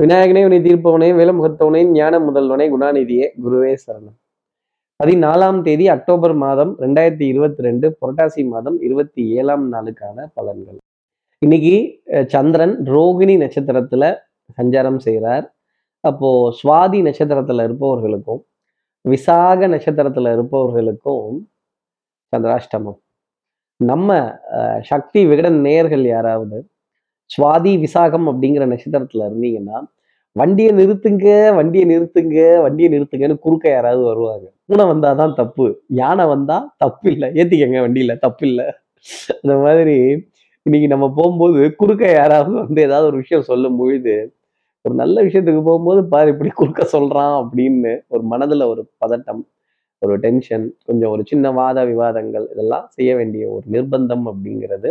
விநாயகனே வினை தீர்ப்பவனே வேலமுகத்தவனே ஞான முதல்வனே குணாநிதியே குருவே சரணம். பதினாலாம் தேதி அக்டோபர் மாதம் ரெண்டாயிரத்தி இருபத்தி ரெண்டு புரட்டாசி மாதம் இருபத்தி ஏழாம் நாளுக்கான பலன்கள். இன்னைக்கு சந்திரன் ரோகிணி நட்சத்திரத்துல சஞ்சாரம் செய்கிறார் அப்போ சுவாதி நட்சத்திரத்துல இருப்பவர்களுக்கும் விசாக நட்சத்திரத்துல இருப்பவர்களுக்கும் சந்திராஷ்டமம். நம்ம சக்தி விகடன் நேர்கள் யாராவது சுவாதி விசாகம் அப்படிங்கிற நட்சத்திரத்துல இருந்தீங்கன்னா வண்டியை நிறுத்துங்க வண்டியை நிறுத்துங்க வண்டியை நிறுத்துங்கன்னு குறுக்க யாராவது வருவாங்க. பூனை வந்தாதான் தப்பு யானை வந்தா தப்பு இல்லை ஏத்திக்கங்க வண்டியில தப்பு இல்லை அந்த மாதிரி இன்னைக்கு நம்ம போகும்போது குறுக்க யாராவது வந்து ஏதாவது ஒரு விஷயம் சொல்லும் பொழுது ஒரு நல்ல விஷயத்துக்கு போகும்போது பாரு இப்படி குறுக்க சொல்றான் அப்படின்னு ஒரு மனதுல ஒரு பதட்டம் ஒரு டென்ஷன் கொஞ்சம் ஒரு சின்ன வாத விவாதங்கள் இதெல்லாம் செய்ய வேண்டிய ஒரு நிர்பந்தம் அப்படிங்கிறது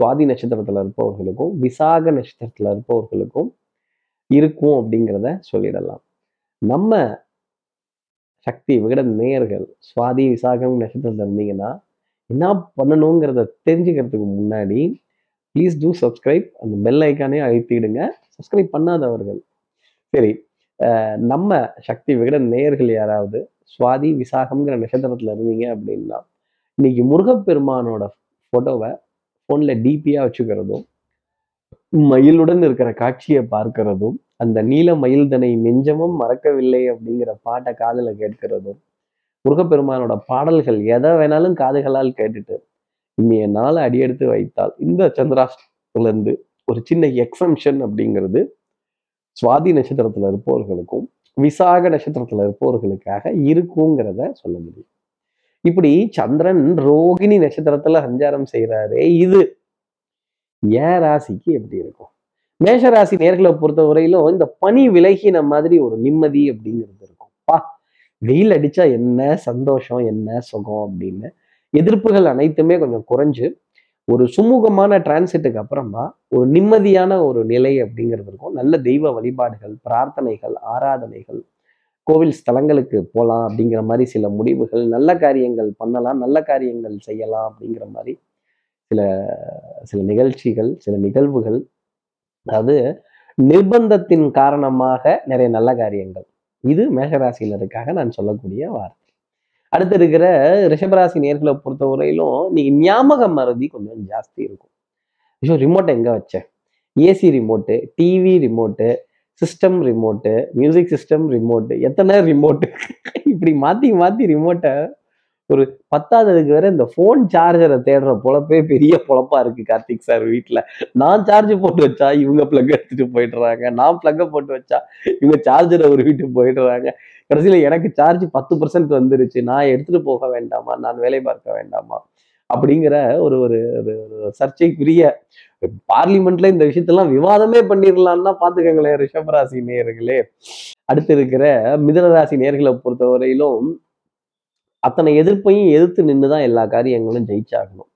சுவாதி நட்சத்திரத்தில் இருப்பவர்களுக்கும் விசாக நட்சத்திரத்தில் இருப்பவர்களுக்கும் இருக்கும் அப்படிங்கிறத சொல்லிடலாம். நம்ம சக்தி விகட நேயர்கள் சுவாதி விசாகம் நட்சத்திரத்தில் இருந்தீங்கன்னா என்ன பண்ணணுங்கிறத தெரிஞ்சுக்கிறதுக்கு முன்னாடி ப்ளீஸ் டூ சப்ஸ்கிரைப் அந்த பெல் ஐக்கானே அழுத்திடுங்க சப்ஸ்கிரைப் பண்ணாதவர்கள். சரி நம்ம சக்தி விகட நேயர்கள் யாராவது சுவாதி விசாகம்ங்கிற நட்சத்திரத்தில் இருந்தீங்க அப்படின்னா இன்னைக்கு முருகப்பெருமானோட ஃபோட்டோவை ஃபோனில் டிபியாக வச்சுக்கிறதும் மயிலுடன் இருக்கிற காட்சியை பார்க்கிறதும் அந்த நீல மயில்தனை நெஞ்சமும் மறக்கவில்லை அப்படிங்கிற பாட்டை காதில் கேட்கிறதும் முருகப்பெருமானோட பாடல்கள் எதை வேணாலும் காதுகளால் கேட்டுட்டு இன்னைய நாளை அடியெடுத்து வைத்தால் இந்த சந்திராஷ்டிரத்துலேருந்து ஒரு சின்ன எக்ஸம்ஷன் அப்படிங்கிறது சுவாதி நட்சத்திரத்துல இருப்பவர்களுக்கும் விசாக நட்சத்திரத்துல இருப்பவர்களுக்காக இருக்குங்கிறத சொல்ல முடியும். இப்படி சந்திரன் ரோகிணி நட்சத்திரத்துல சஞ்சாரம் செய்யறாரு இது. ஏன் ராசிக்கு எப்படி இருக்கும்? மேஷ ராசி நேர்களை பொறுத்த வரையிலும் இந்த பனி விலகின மாதிரி ஒரு நிம்மதி அப்படிங்கிறது இருக்கும். பா வெயில் அடிச்சா என்ன சந்தோஷம் என்ன சுகம் அப்படின்னு. எதிர்ப்புகள் அனைத்துமே கொஞ்சம் குறைஞ்சு ஒரு சுமூகமான டிரான்சிட்டுக்கு அப்புறமா ஒரு நிம்மதியான ஒரு நிலை அப்படிங்கிறது இருக்கும். நல்ல தெய்வ வழிபாடுகள் பிரார்த்தனைகள் ஆராதனைகள் கோவில் ஸ்தலங்களுக்கு போகலாம் அப்படிங்கிற மாதிரி சில முடிவுகள் நல்ல காரியங்கள் பண்ணலாம் நல்ல காரியங்கள் செய்யலாம் அப்படிங்கிற மாதிரி சில சில நிகழ்ச்சிகள் சில நிகழ்வுகள். அதாவது நிர்பந்தத்தின் காரணமாக நிறைய நல்ல காரியங்கள். இது மேகராசியினருக்காக நான் சொல்லக்கூடிய வார்த்தை. அடுத்து இருக்கிற ரிஷபராசி நேர்களை பொறுத்தவரையிலும் நீங்க ஞாபக மறதி கொஞ்சம் ஜாஸ்தி இருக்கும். ஐயோ ரிமோட்டை எங்க வச்சேன் AC remote TV remote system remote music system remote எத்தனை ரிமோட்டு இப்படி மாற்றி மாற்றி ரிமோட்டை ஒரு பத்தாவதுக்கு வேற இந்த ஃபோன் சார்ஜரை தேடுற பொழப்பே பெரிய பொழப்பா இருக்கு கார்த்திக் சார் வீட்டில் நான் சார்ஜ் போட்டு வச்சா இவங்க பிளக் எடுத்துட்டு போயிடுறாங்க. நான் பிளக்கை போட்டு வச்சா இவங்க சார்ஜரை ஒரு வீட்டுக்கு போயிடுறாங்க. கடைசியில் எனக்கு சார்ஜ் பத்து பர்சன்ட் வந்துருச்சு. நான் எடுத்துட்டு போக வேண்டாமா? நான் வேலை பார்க்க வேண்டாமா? அப்படிங்கிற ஒரு ஒரு ஒரு சர்ச்சைக்குரிய பார்லிமெண்ட்ல இந்த விஷயத்தெல்லாம் விவாதமே பண்ணிடலாம்னா பாத்துக்கங்களேன் ரிஷபராசி நேர்களே அடுத்து இருக்கிற மிதனராசி நேர்களை பொறுத்தவரையிலும் அத்தனை எதிர்ப்பையும் எதிர்த்து நின்று தான் எல்லா காரியங்களும் ஜெயிச்சாகணும்.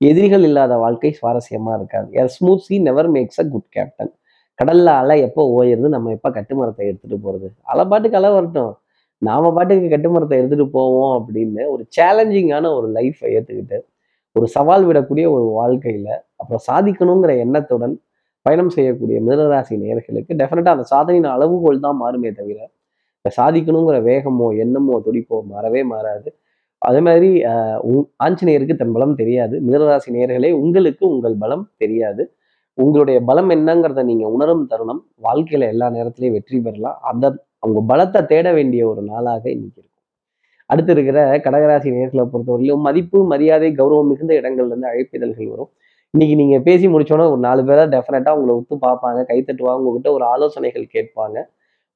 எதிரிகள் இல்லாத வாழ்க்கை சுவாரஸ்யமா இருக்காது. Smooth sea never makes a good captain. கடல்ல அலை எப்போ ஓயிருந்து நம்ம எப்போ கட்டுமரத்தை எடுத்துட்டு போறது? அலை பாட்டுக்கு அலை வரட்டும். நாம பாட்டுக்கு கட்டுமரத்தை எடுத்துட்டு போவோம் அப்படின்னு ஒரு சேலஞ்சிங்கான ஒரு லைஃப்பை ஏற்றுக்கிட்டு ஒரு சவால் விடக்கூடிய ஒரு வாழ்க்கையில் அப்புறம் சாதிக்கணுங்கிற எண்ணத்துடன் பயணம் செய்யக்கூடிய மிதனராசி நேர்களுக்கு டெஃபினட்டாக அந்த சாதனையின் அளவுகோல் தான் மாறுமே தவிர இந்த சாதிக்கணுங்கிற வேகமோ எண்ணமோ துடிப்போ மாறவே மாறாது. அதே மாதிரி ஆஞ்சநேயருக்கு தன் பலம் தெரியாது. மிதனராசி நேர்களே உங்களுக்கு உங்கள் பலம் தெரியாது. உங்களுடைய பலம் என்னங்கிறத நீங்க உணரும் தருணம் வாழ்க்கையில எல்லா நேரத்திலையும் வெற்றி பெறலாம். அந்த அவங்க பலத்தை தேட வேண்டிய ஒரு நாளாக இன்னைக்கு அடுத்து இருக்கிற கடகராசி நேர்களை பொறுத்தவரையிலும் மதிப்பு மரியாதை கௌரவம் மிகுந்த இடங்கள்ல இருந்து அழைப்பிதழ்கள் வரும். இன்னைக்கு நீங்க பேசி முடிச்சோன்னா ஒரு நாலு பேரா டெஃபினட்டா உங்களை ஒத்து பார்ப்பாங்க கைத்தட்டுவாங்க உங்ககிட்ட ஒரு ஆலோசனைகள் கேட்பாங்க.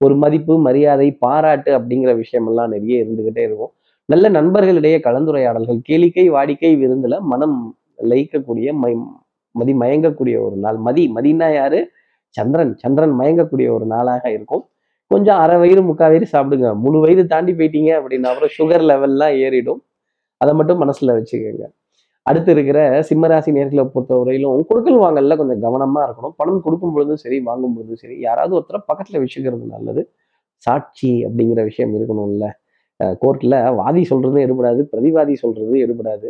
ஒரு மதிப்பு மரியாதை பாராட்டு அப்படிங்கிற விஷயமெல்லாம் நிறைய இருந்துகிட்டே இருக்கும். நல்ல நண்பர்களிடையே கலந்துரையாடல்கள் கேளிக்கை வாடிக்கை விருந்துல மனம் லயிக்கக்கூடிய மதி மயங்கக்கூடிய ஒரு நாள். மதி மதினா யாரு? சந்திரன். சந்திரன் மயங்கக்கூடிய ஒரு நாளாக இருக்கும். கொஞ்சம் அரை வயிறு முக்கால் வயிறு சாப்பிடுங்க. முழு வயிறு தாண்டி போயிட்டீங்க அப்படின்னா அப்புறம் சுகர் லெவல்லாம் ஏறிடும். அதை மட்டும் மனசில் வச்சுக்கோங்க. அடுத்து இருக்கிற சிம்மராசி நேர்களை பொறுத்த வரையிலும் கொடுக்கல் வாங்கல கொஞ்சம் கவனமாக இருக்கணும். பணம் கொடுக்கும் பொழுதும் சரி வாங்கும் பொழுதும் சரி யாராவது ஒருத்தரை பக்கத்தில் வச்சுக்கிறது நல்லது. சாட்சி அப்படிங்கிற விஷயம் இருக்கணும்ல. கோர்ட்டில் வாதி சொல்கிறதும் எடுபடாது பிரதிவாதி சொல்கிறதும் எடுபடாது.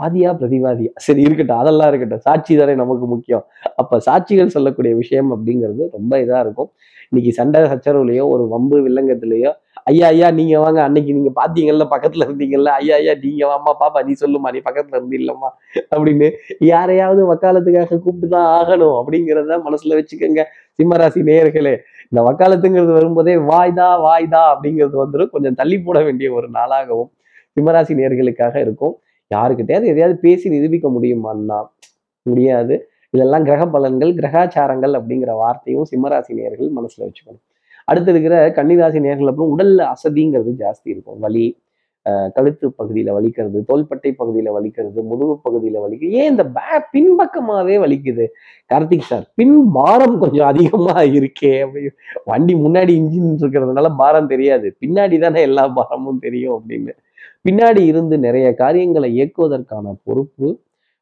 வாதியா பிரதிவாதியா? சரி இருக்கட்டும். அதெல்லாம் இருக்கட்டும். சாட்சி தானே நமக்கு முக்கியம். அப்ப சாட்சிகள் சொல்லக்கூடிய விஷயம் அப்படிங்கிறது ரொம்ப இதா இருக்கும். இன்னைக்கு சண்டை சச்சரவுலையோ ஒரு வம்பு வில்லங்கத்திலேயோ ஐயா ஐயா நீங்க வாங்க. அன்னைக்கு நீங்க பாத்தீங்கல்ல பக்கத்துல இருந்தீங்கல்ல. ஐயா ஐயா நீங்க வாமா பாப்பா நீ சொல்லுமா நீ பக்கத்துல இருந்து இல்லம்மா. அப்படின்னு யாரையாவது வக்காலத்துக்காக கூப்பிட்டு தான் ஆகணும் அப்படிங்கிறத மனசுல வச்சுக்கோங்க. சிம்மராசி நேயர்களே இந்த வக்காலத்துங்கிறது வரும்போதே வாய்தா வாய்தா அப்படிங்கிறது வந்துடும் கொஞ்சம் தள்ளி போட வேண்டிய ஒரு நாளாகவும் சிம்மராசி நேர்களுக்காக இருக்கும். யாருக்கிட்டையாவது எதையாவது பேசி நிரூபிக்க முடியுமான்னா முடியாது. இதெல்லாம் கிரக பலன்கள் கிரகாச்சாரங்கள் அப்படிங்கிற வார்த்தையும் சிம்மராசி நேர்கள் மனசுல வச்சுக்கணும். அடுத்து இருக்கிற கன்னிராசி நேர்கள் அப்புறம் உடல்ல அசதிங்கிறது ஜாஸ்தி இருக்கும். வலி கழுத்து பகுதியில் வலிக்கிறது தோள்பட்டை பகுதியில் வலிக்கிறது முதுகு பகுதியில் வலிக்குது ஏன் இந்த பே பின்பக்கமாகவே வலிக்குது? கார்த்திக் சார் பின் பாரம் கொஞ்சம் அதிகமாக இருக்கே அப்படி வண்டி முன்னாடி இன்ஜின் இருக்கிறதுனால பாரம் தெரியாது. பின்னாடி தானே எல்லா பாரமும் தெரியும் அப்படின்னு. பின்னாடி இருந்து நிறைய காரியங்களை இயக்குவதற்கான பொறுப்பு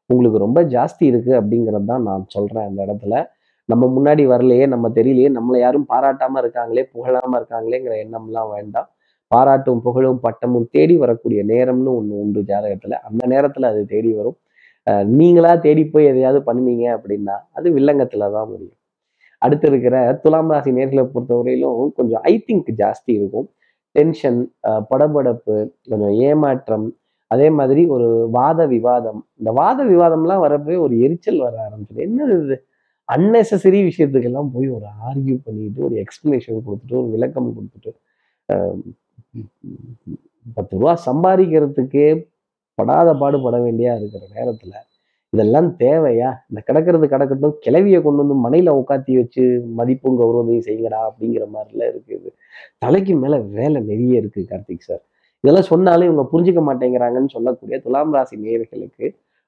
உங்களுக்கு ரொம்ப ஜாஸ்தி இருக்கு அப்படிங்கிறது தான் நான் சொல்றேன் அந்த இடத்துல. நம்ம முன்னாடி வரலையே நம்ம தெரியலையே நம்மளை யாரும் பாராட்டாம இருக்காங்களே புகழாம இருக்காங்களேங்கிற எண்ணம்லாம் வேண்டாம். பாராட்டும் புகழும் பட்டமும் தேடி வரக்கூடிய நேரம்னு ஒன்று உண்டு ஜாதகத்துல. அந்த நேரத்துல அது தேடி வரும். நீங்களா தேடி போய் எதையாவது பண்ணுவீங்க அப்படின்னா அது வில்லங்கத்துல தான் முடியும். அடுத்து இருக்கிற துலாம் ராசி நேர்களை பொறுத்தவரையிலும் கொஞ்சம் ஐ திங்க் ஜாஸ்தி இருக்கும். டென்ஷன் படபடப்பு கொஞ்சம் ஏமாற்றம் அதே மாதிரி ஒரு வாத விவாதம். இந்த வாத விவாதம்லாம் வரப்பவே ஒரு எரிச்சல் வர ஆரம்பிச்சது. என்னது இது? அன்னெசரி விஷயத்துக்கெல்லாம் போய் ஒரு ஆர்கியூ பண்ணிட்டு ஒரு எக்ஸ்பிளனேஷன் கொடுத்துட்டு ஒரு விளக்கம் கொடுத்துட்டு பத்து ரூபா சம்பாதிக்கிறதுக்கே படாத பாடுபட வேண்டியா இருக்கிற நேரத்தில் இதெல்லாம் தேவையா? இந்த கிடக்கிறது கிடக்கட்டும் கிளவியை கொண்டு வந்து மனையில உட்காத்தி வச்சு மதிப்பும் கௌரவத்தையும் செய்யுங்கடா அப்படிங்கிற மாதிரிலாம் இருக்குது. தலைக்கு மேலே வேலை நிறைய இருக்குது கார்த்திக் சார். இதெல்லாம் சொன்னாலும் இவங்க புரிஞ்சுக்க மாட்டேங்கிறாங்கன்னு சொல்லக்கூடிய துலாம் ராசி நேயர்களுக்கு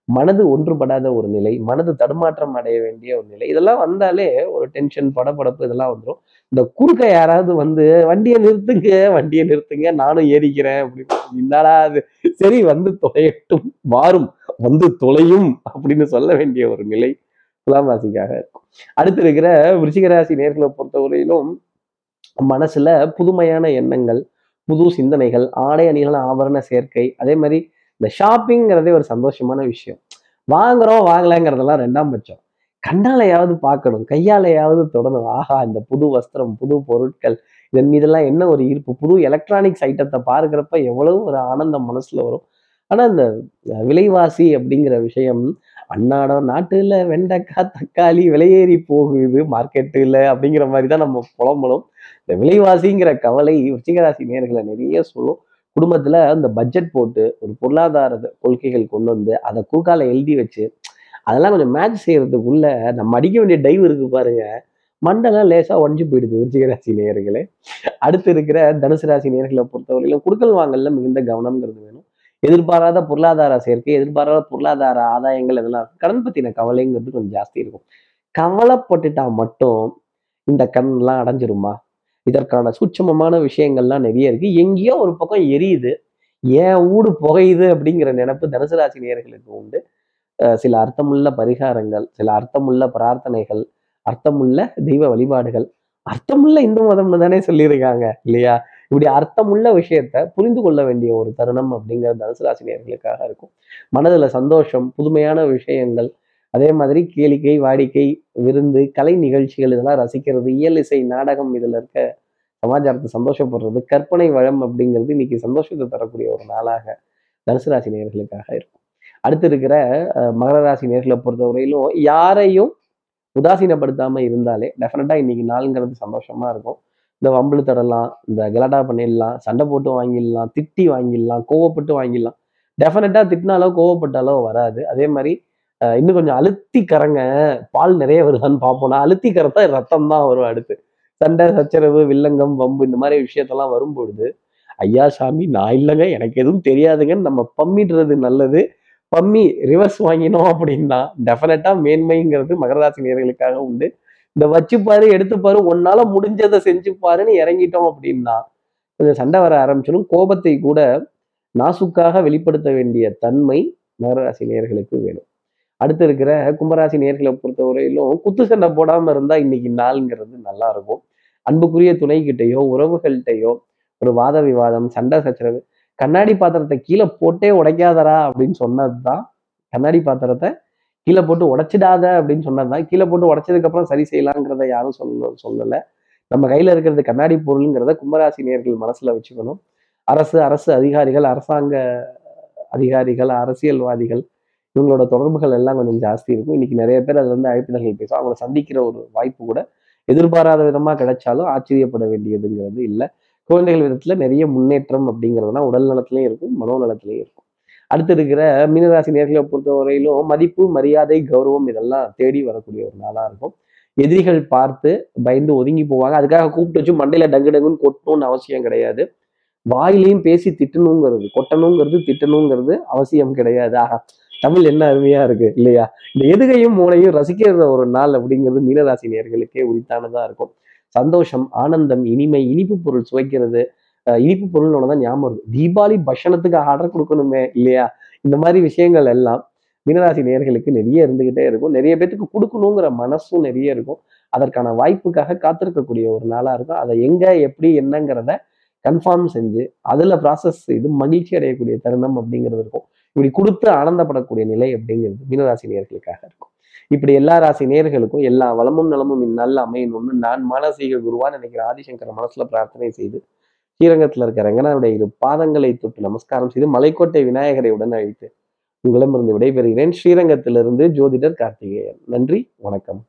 மனது ஒன்றுபடாத ஒரு நிலை மனது தடுமாற்றம் அடைய வேண்டிய ஒரு நிலை இதெல்லாம் வந்தாலே ஒரு டென்ஷன் படபடப்பு இதெல்லாம் வந்துடும் இந்த குறுக்க யாராவது வந்து வண்டியை நிறுத்துங்க வண்டியை நிறுத்துங்க நானும் ஏறிக்கிறேன் அப்படின்னு என்னடா அது சரி வந்து தொலையட்டும் மாறும் வந்து தொலையும் அப்படின்னு சொல்ல வேண்டிய ஒரு நிலை துலாம் ராசிக்காக இருக்கும். அடுத்து இருக்கிற விருச்சிகராசி நேர்களை பொறுத்தவரையிலும் மனசுல புதுமையான எண்ணங்கள் புது சிந்தனைகள் ஆடை அணிகள் ஆபரண சேர்க்கை அதே மாதிரி இந்த ஷாப்பிங்கிறதே ஒரு சந்தோஷமான விஷயம். வாங்குறோம் வாங்கலைங்கிறதெல்லாம் ரெண்டாம் பட்சம். கண்ணாலையாவது பார்க்கணும் கையாலையாவது தொடணும். ஆஹா இந்த புது வஸ்திரம் புது பொருட்கள் இதன் மீதெல்லாம் என்ன ஒரு ஈர்ப்பு? புது எலக்ட்ரானிக்ஸ் ஐட்டத்தை பார்க்குறப்ப எவ்வளவு ஒரு ஆனந்தம் மனசில் வரும். ஆனால் இந்த விலைவாசி அப்படிங்கிற விஷயம் அன்னாடம் நாட்டில் வெண்டைக்காய் தக்காளி விலையேறி போகுது மார்க்கெட்டில் அப்படிங்கிற மாதிரி தான் நம்ம புலம்பலும் இந்த விலைவாசிங்கிற கவலை விருச்சிகராசி நேர்களை நிறைய சொல்லும். குடும்பத்தில் அந்த பட்ஜெட் போட்டு ஒரு பொருளாதார கொள்கைகள் கொண்டு வந்து அதை குறுக்கால எழுதி வச்சு அதெல்லாம் கொஞ்சம் மேட்ச் செய்கிறதுக்குள்ள நம்ம அடிக்க வேண்டிய டைவ் இருக்கு பாருங்க. மண்டெல்லாம் லேசாக உடஞ்சி போயிடுது விருச்சிக ராசி நேயர்களே. அடுத்து இருக்கிற தனுசு ராசி நேர்களை பொறுத்தவரையிலும் குடுக்கல் வாங்கல மிகுந்த கவனம்ங்கிறது வேணும். எதிர்பாராத பொருளாதார சேர்க்கை எதிர்பாராத பொருளாதார ஆதாயங்கள் இதெல்லாம் இருக்கும். கடன் பற்றின கவலைங்கிறது கொஞ்சம் ஜாஸ்தி இருக்கும். கவலைப்பட்டுட்டா மட்டும் இந்த கண்ணெல்லாம் அடைஞ்சிருமா? இதற்கான சூட்சமமான விஷயங்கள்லாம் நிறைய இருக்கு. எங்கேயோ ஒரு பக்கம் எரியுது. ஏன் ஊடு புகையுது அப்படிங்கிற நினைப்பு தனுசு ராசி நேர்களுக்கு உண்டு. சில அர்த்தமுள்ள பரிகாரங்கள் சில அர்த்தமுள்ள பிரார்த்தனைகள் அர்த்தமுள்ள தெய்வ வழிபாடுகள். அர்த்தமுள்ள இந்து மதம்னு தானே சொல்லியிருக்காங்க இல்லையா? இப்படி அர்த்தமுள்ள விஷயத்த புரிந்து கொள்ள வேண்டிய ஒரு தருணம் அப்படிங்கிறது தனுசு ராசி இருக்கும். மனதில் சந்தோஷம் புதுமையான விஷயங்கள் அதே மாதிரி கேளிக்கை வாடிக்கை விருந்து கலை நிகழ்ச்சிகள் இதெல்லாம் ரசிக்கிறது இயல் இசை நாடகம் இதில் இருக்க சமாச்சாரத்தை சந்தோஷப்படுறது கற்பனை வளம் அப்படிங்கிறது இன்னைக்கு சந்தோஷத்தை தரக்கூடிய ஒரு நாளாக தனுசு ராசி நேர்களுக்காக இருக்கும். அடுத்து இருக்கிற மகர ராசி நேர்களை பொறுத்தவரையிலும் யாரையும் உதாசீனப்படுத்தாம இருந்தாலே டெஃபினட்டா இன்னைக்கு நாளுங்கிறது சந்தோஷமா இருக்கும். இந்த வம்பளு தடலாம் இந்த கலாட்டா பண்ணிடலாம் சண்டை போட்டு வாங்கிடலாம் திட்டி வாங்கிடலாம் கோவப்பட்டு வாங்கிடலாம். டெஃபினட்டா திட்டினாலோ கோவப்பட்டாலோ வராது. அதே மாதிரி இன்னும் கொஞ்சம் அழுத்தி கரங்க பால் நிறைய வருதான்னு பார்ப்போம்னா அழுத்தி கரத்தா ரத்தம் தான் வரும் அடுத்து. சண்டை சச்சரவு வில்லங்கம் வம்பு இந்த மாதிரி விஷயத்தெல்லாம் வரும்பொழுது ஐயா சாமி நான் இல்லைங்க எனக்கு எதுவும் தெரியாதுங்கன்னு நம்ம பம்மிடுறது நல்லது. பம்மி ரிவர்ஸ் வாங்கினோம் அப்படின்னா டெஃபினட்டா மேன்மைங்கிறது மகராசி நேர்களுக்காக உண்டு. இந்த வச்சுப்பாரு எடுத்துப்பாரு உன்னால முடிஞ்சதை செஞ்சுப்பாருன்னு இறங்கிட்டோம் அப்படின்னா கொஞ்சம் சண்டை வர ஆரம்பிச்சிடும். கோபத்தை கூட நாசுக்காக வெளிப்படுத்த வேண்டிய தன்மை மகராசி நேர்களுக்கு வேணும். அடுத்து இருக்கிற கும்பராசி நேர்களை பொறுத்தவரையிலும் குத்து சண்டை போடாம இருந்தா இன்னைக்கு நாளுங்கிறது நல்லா இருக்கும். அன்புக்குரிய துணைக்கிட்டையோ உறவுகள்கிட்டயோ ஒரு வாத விவாதம் சண்டை சச்சரவு கண்ணாடி பாத்திரத்தை கீழே போட்டே உடைக்காதரா அப்படின்னு சொன்னது தான் கண்ணாடி பாத்திரத்தை கீழே போட்டு உடைச்சிடாத அப்படின்னு சொன்னது தான் கீழே போட்டு உடைச்சதுக்கப்புறம் சரி செய்யலாங்கிறத யாரும் சொல்ல சொல்லலை. நம்ம கையில் இருக்கிறது கண்ணாடி பொருளுங்கிறத கும்பராசி நேர்கள் மனசில் வச்சுக்கணும். அரசு அரசு அதிகாரிகள் அரசாங்க அதிகாரிகள் அரசியல்வாதிகள் இவங்களோட தொடர்புகள் எல்லாம் கொஞ்சம் ஜாஸ்தி இருக்கும். இன்னைக்கு நிறைய பேர் அதுல இருந்து அழைப்பினர்கள் பேசும் அவங்களை சந்திக்கிற ஒரு வாய்ப்பு கூட எதிர்பாராத விதமா கிடைச்சாலும் ஆச்சரியப்பட வேண்டியதுங்கிறது இல்லை. குழந்தைகள் விதத்துல நிறைய முன்னேற்றம் அப்படிங்கிறதுனா உடல் நலத்திலையும் இருக்கும் மனோநலத்திலையும் இருக்கும். அடுத்து இருக்கிற மீனராசி நேர்களை பொறுத்த வரையிலும் மதிப்பு மரியாதை கௌரவம் இதெல்லாம் தேடி வரக்கூடிய ஒரு நாளா இருக்கும். எதிரிகள் பார்த்து பயந்து ஒதுங்கி போவாங்க. அதுக்காக கூப்பிட்டு வச்சு மண்டையில டங்கு டங்குன்னு கொட்டணும்னு அவசியம் கிடையாது. வாயிலையும் பேசி திட்டணுங்கிறது கொட்டணுங்கிறது திட்டணுங்கிறது அவசியம் கிடையாது. ஆஹா தமிழ் என்ன அருமையா இருக்கு இல்லையா? இந்த எதுகையும் மூளையும் ரசிக்கிற ஒரு நாள் அப்படிங்கிறது மீனராசி நேர்களுக்கே உரித்தானதா இருக்கும். சந்தோஷம் ஆனந்தம் இனிமை இனிப்பு பொருள் சுவைக்கிறது. இனிப்பு பொருள்னு தான் ஞாபகம் இருக்கு தீபாவளி பஷணத்துக்கு ஆர்டர் கொடுக்கணுமே இல்லையா? இந்த மாதிரி விஷயங்கள் எல்லாம் மீனராசி நேர்களுக்கு நிறைய இருந்துகிட்டே இருக்கும். நிறைய பேத்துக்கு கொடுக்கணுங்கிற மனசும் நிறைய இருக்கும். அதற்கான வாய்ப்புக்காக காத்திருக்கக்கூடிய ஒரு நாளா இருக்கும். அதை எங்க எப்படி என்னங்கிறத கன்ஃபார்ம் செஞ்சு அதுல ப்ராசஸ் இது மகிழ்ச்சி அடையக்கூடிய தருணம் அப்படிங்கிறது இருக்கும். இப்படி கொடுத்து ஆனந்தப்படக்கூடிய நிலை அப்படிங்கிறது மீனராசி நேர்களுக்காக இருக்கும். இப்படி எல்லா ராசி நேர்களுக்கும் எல்லா வளமும் நலமும் இந்நாளில் அமையணும்னு நான் மானசீக குருவான்னு நினைக்கிற ஆதிசங்கர மனசுல பிரார்த்தனை செய்து ஸ்ரீரங்கத்தில் இருக்கிற ரங்கனாருடைய இரு பாதங்களை தொட்டு நமஸ்காரம் செய்து மலைக்கோட்டை விநாயகரை உடன் அழைத்து உங்களிடமிருந்து விடைபெறுகிறேன். ஸ்ரீரங்கத்திலிருந்து ஜோதிடர் கார்த்திகேயன். நன்றி வணக்கம்.